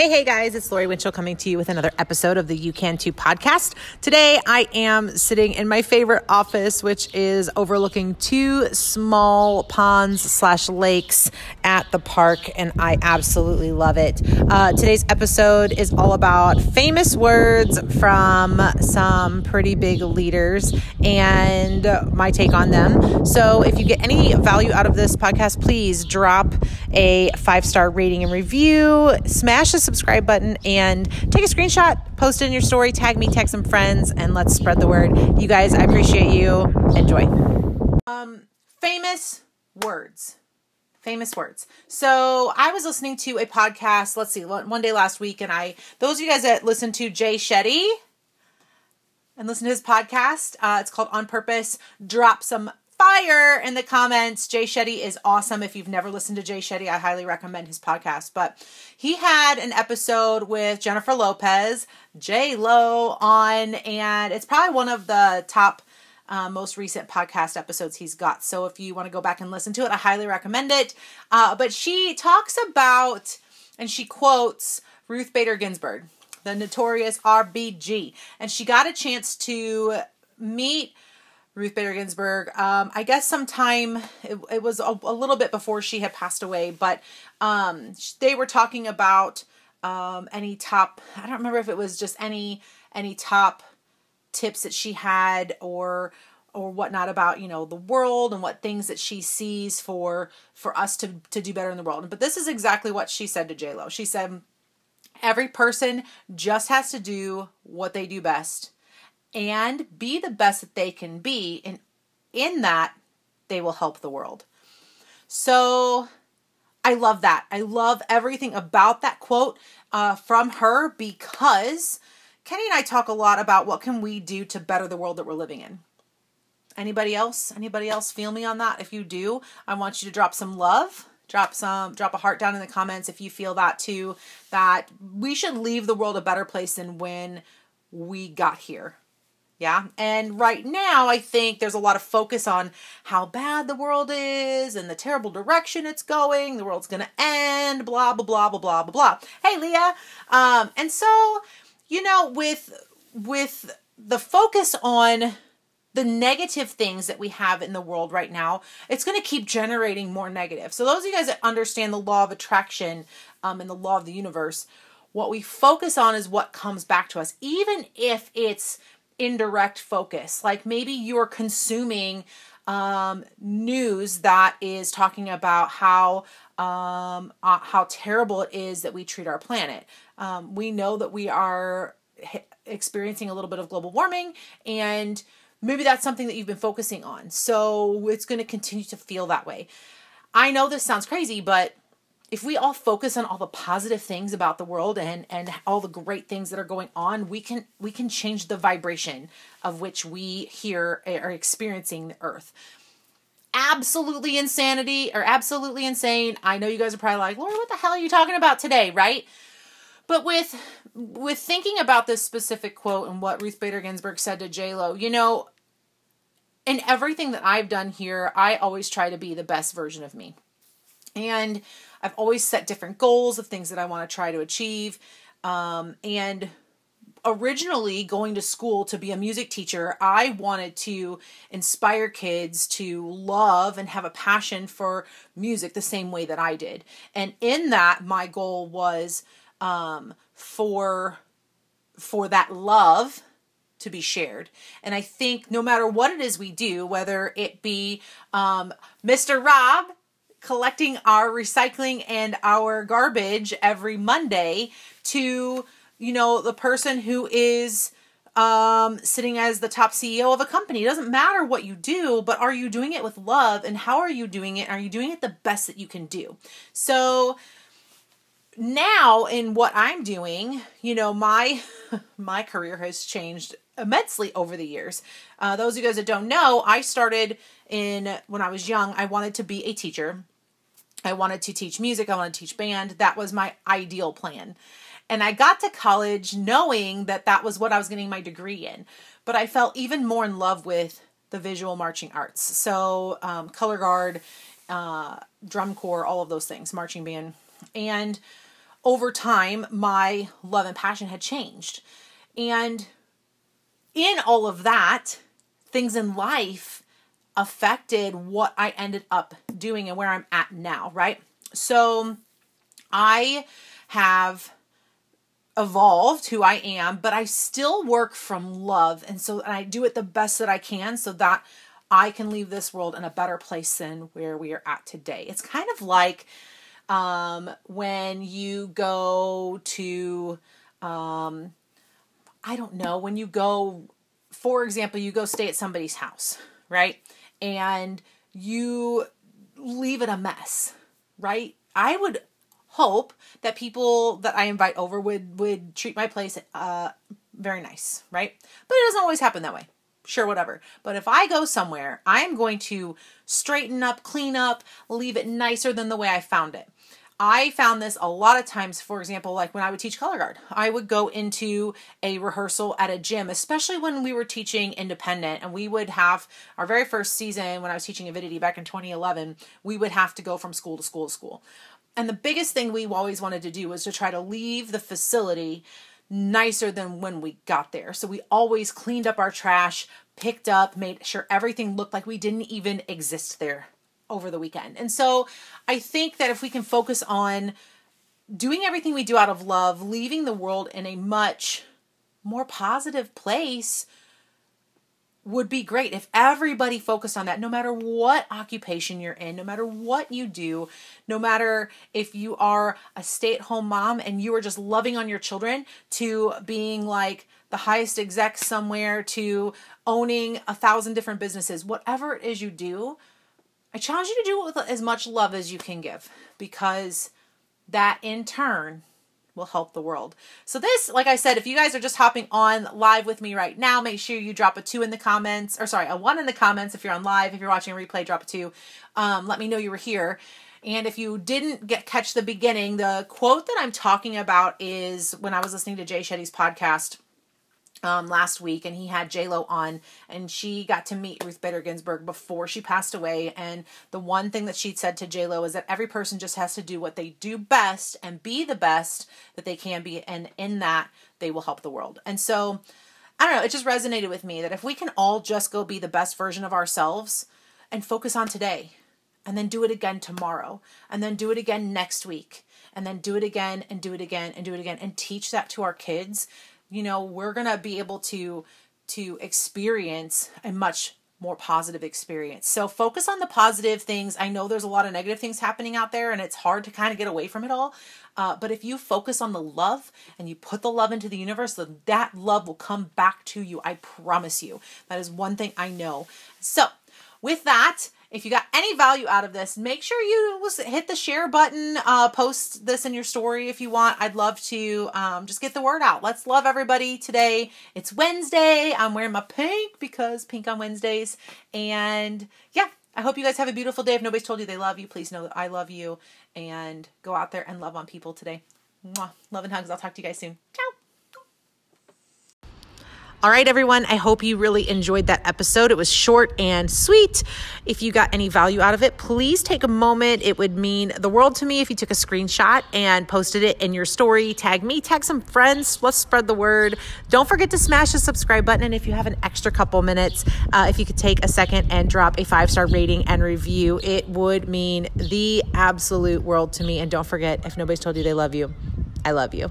Hey, hey guys, it's Lori Winchell coming to you with another episode of the You Can Too podcast. Today I am sitting in my favorite office, which is overlooking two small ponds slash lakes at the park, and I absolutely love it. Uh, today's episode is all about famous words from some pretty big leaders and my take on them. So if you get any value out of this podcast, please drop a five star rating and review, smash the subscribe button and take a screenshot, post it in your story, tag me, tag some friends, and let's spread the word. You guys, I appreciate you. Enjoy. Um, famous words. Famous words. So I was listening to a podcast, let's see, one day last week, and I, those of you guys that listen to Jay Shetty, and listen to his podcast. Uh, it's called On Purpose. Drop some fire in the comments. Jay Shetty is awesome. If you've never listened to Jay Shetty, I highly recommend his podcast. But he had an episode with Jennifer Lopez, J Lo on, and it's probably one of the top. Uh, most recent podcast episodes he's got. So if you want to go back and listen to it, I highly recommend it. Uh, but she talks about and she quotes Ruth Bader Ginsburg, the notorious RBG, and she got a chance to meet Ruth Bader Ginsburg. Um, I guess sometime it, it was a, a, little bit before she had passed away, but um, they were talking about um, any top. I don't remember if it was just any any top tips that she had or or whatnot about you know the world and what things that she sees for for us to to do better in the world. But this is exactly what she said to J Lo. She said, "Every person just has to do what they do best." And be the best that they can be. And in that, they will help the world. So I love that. I love everything about that quote uh, from her because Kenny and I talk a lot about what can we do to better the world that we're living in. Anybody else? Anybody else feel me on that? If you do, I want you to drop some love. Drop some drop a heart down in the comments if you feel that too that we should leave the world a better place than when we got here yeah. And right now, I think there's a lot of focus on how bad the world is and the terrible direction it's going. The world's going to end, blah, blah, blah, blah, blah, blah, blah. Hey, Leah. Um, and so, you know, with, with the focus on the negative things that we have in the world right now, it's going to keep generating more negative. So, those of you guys that understand the law of attraction um, and the law of the universe, what we focus on is what comes back to us, even if it's indirect focus. Like maybe you're consuming um, news that is talking about how um, uh, how terrible it is that we treat our planet. Um, we know that we are experiencing a little bit of global warming, and maybe that's something that you've been focusing on. So it's going to continue to feel that way. I know this sounds crazy, but if we all focus on all the positive things about the world and and all the great things that are going on we can we can change the vibration of which we here are experiencing the earth. Absolutely insanity or absolutely insane. I know you guys are probably like lord what the hell are you talking about today? Right? But with with thinking about this specific quote and what ruth bader ginsburg said to j-lo you know in everything that i've done here i always try to be the best version of me and I've always set different goals of things that I want to try to achieve. Um, and originally going to school to be a music teacher, I wanted to inspire kids to love and have a passion for music the same way that I did. And in that, my goal was um, for for that love to be shared. And I think no matter what it is we do, whether it be um, Mr. Rob collecting our recycling and our garbage every Monday to, you know, the person who is um, sitting as the top CEO of a company. It doesn't matter what you do, but are you doing it with love and how are you doing it? Are you doing it the best that you can do? So now in what I'm doing, you know, my my career has changed immensely over the years. Uh, those of you guys that don't know, I started in when I was young. I wanted to be a teacher. I wanted to teach music. I wanted to teach band. That was my ideal plan. And I got to college knowing that that was what I was getting my degree in. But I fell even more in love with the visual marching arts. So, um, color guard, uh, drum corps, all of those things, marching band. And over time, my love and passion had changed. And in all of that, things in life affected what I ended up doing and where I'm at now, right? So I have evolved who I am, but I still work from love. And so and I do it the best that I can so that I can leave this world in a better place than where we are at today. It's kind of like um, when you go to, um, I don't know, when you go, for example, you go stay at somebody's house, right? And you leave it a mess, right? I would hope that people that I invite over would would treat my place uh very nice, right? But it doesn't always happen that way. Sure, whatever. But if I go somewhere, I am going to straighten up, clean up, leave it nicer than the way I found it. I found this a lot of times, for example, like when I would teach color guard, I would go into a rehearsal at a gym, especially when we were teaching independent and we would have our very first season when I was teaching Avidity back in 2011, we would have to go from school to school to school. And the biggest thing we always wanted to do was to try to leave the facility nicer than when we got there. So we always cleaned up our trash, picked up, made sure everything looked like we didn't even exist there over the weekend. And so I think that if we can focus on doing everything we do out of love, leaving the world in a much more positive place would be great if everybody focused on that no matter what occupation you're in no matter what you do no matter if you are a stay-at-home mom and you are just loving on your children to being like the highest exec somewhere to owning a thousand different businesses whatever it is you do I challenge you to do it with as much love as you can give because that in turn will help the world. So this, like I said, if you guys are just hopping on live with me right now, make sure you drop a two in the comments, or sorry, a one in the comments if you're on live. If you're watching a replay, drop a two. Um, let me know you were here. And if you didn't get catch the beginning, the quote that I'm talking about is when I was listening to Jay Shetty's podcast um, last week, and he had J Lo on, and she got to meet Ruth Bader Ginsburg before she passed away. And the one thing that she said to J Lo is that every person just has to do what they do best and be the best that they can be, and in that they will help the world. And so, I don't know, it just resonated with me that if we can all just go be the best version of ourselves and focus on today, and then do it again tomorrow, and then do it again next week, and then do it again and do it again and do it again, and teach that to our kids you know we're going to be able to to experience a much more positive experience. So focus on the positive things. I know there's a lot of negative things happening out there and it's hard to kind of get away from it all. Uh, but if you focus on the love and you put the love into the universe, then that love will come back to you. I promise you. That is one thing I know. So with that, if you got any value out of this, make sure you hit the share button, uh, post this in your story if you want. I'd love to um, just get the word out. Let's love everybody today. It's Wednesday. I'm wearing my pink because pink on Wednesdays. And yeah, I hope you guys have a beautiful day. If nobody's told you they love you, please know that I love you and go out there and love on people today. Mwah. Love and hugs. I'll talk to you guys soon. Ciao. All right, everyone. I hope you really enjoyed that episode. It was short and sweet. If you got any value out of it, please take a moment. It would mean the world to me if you took a screenshot and posted it in your story. Tag me, tag some friends. Let's spread the word. Don't forget to smash the subscribe button. And if you have an extra couple minutes, uh, if you could take a second and drop a five star rating and review, it would mean the absolute world to me. And don't forget, if nobody's told you they love you, I love you.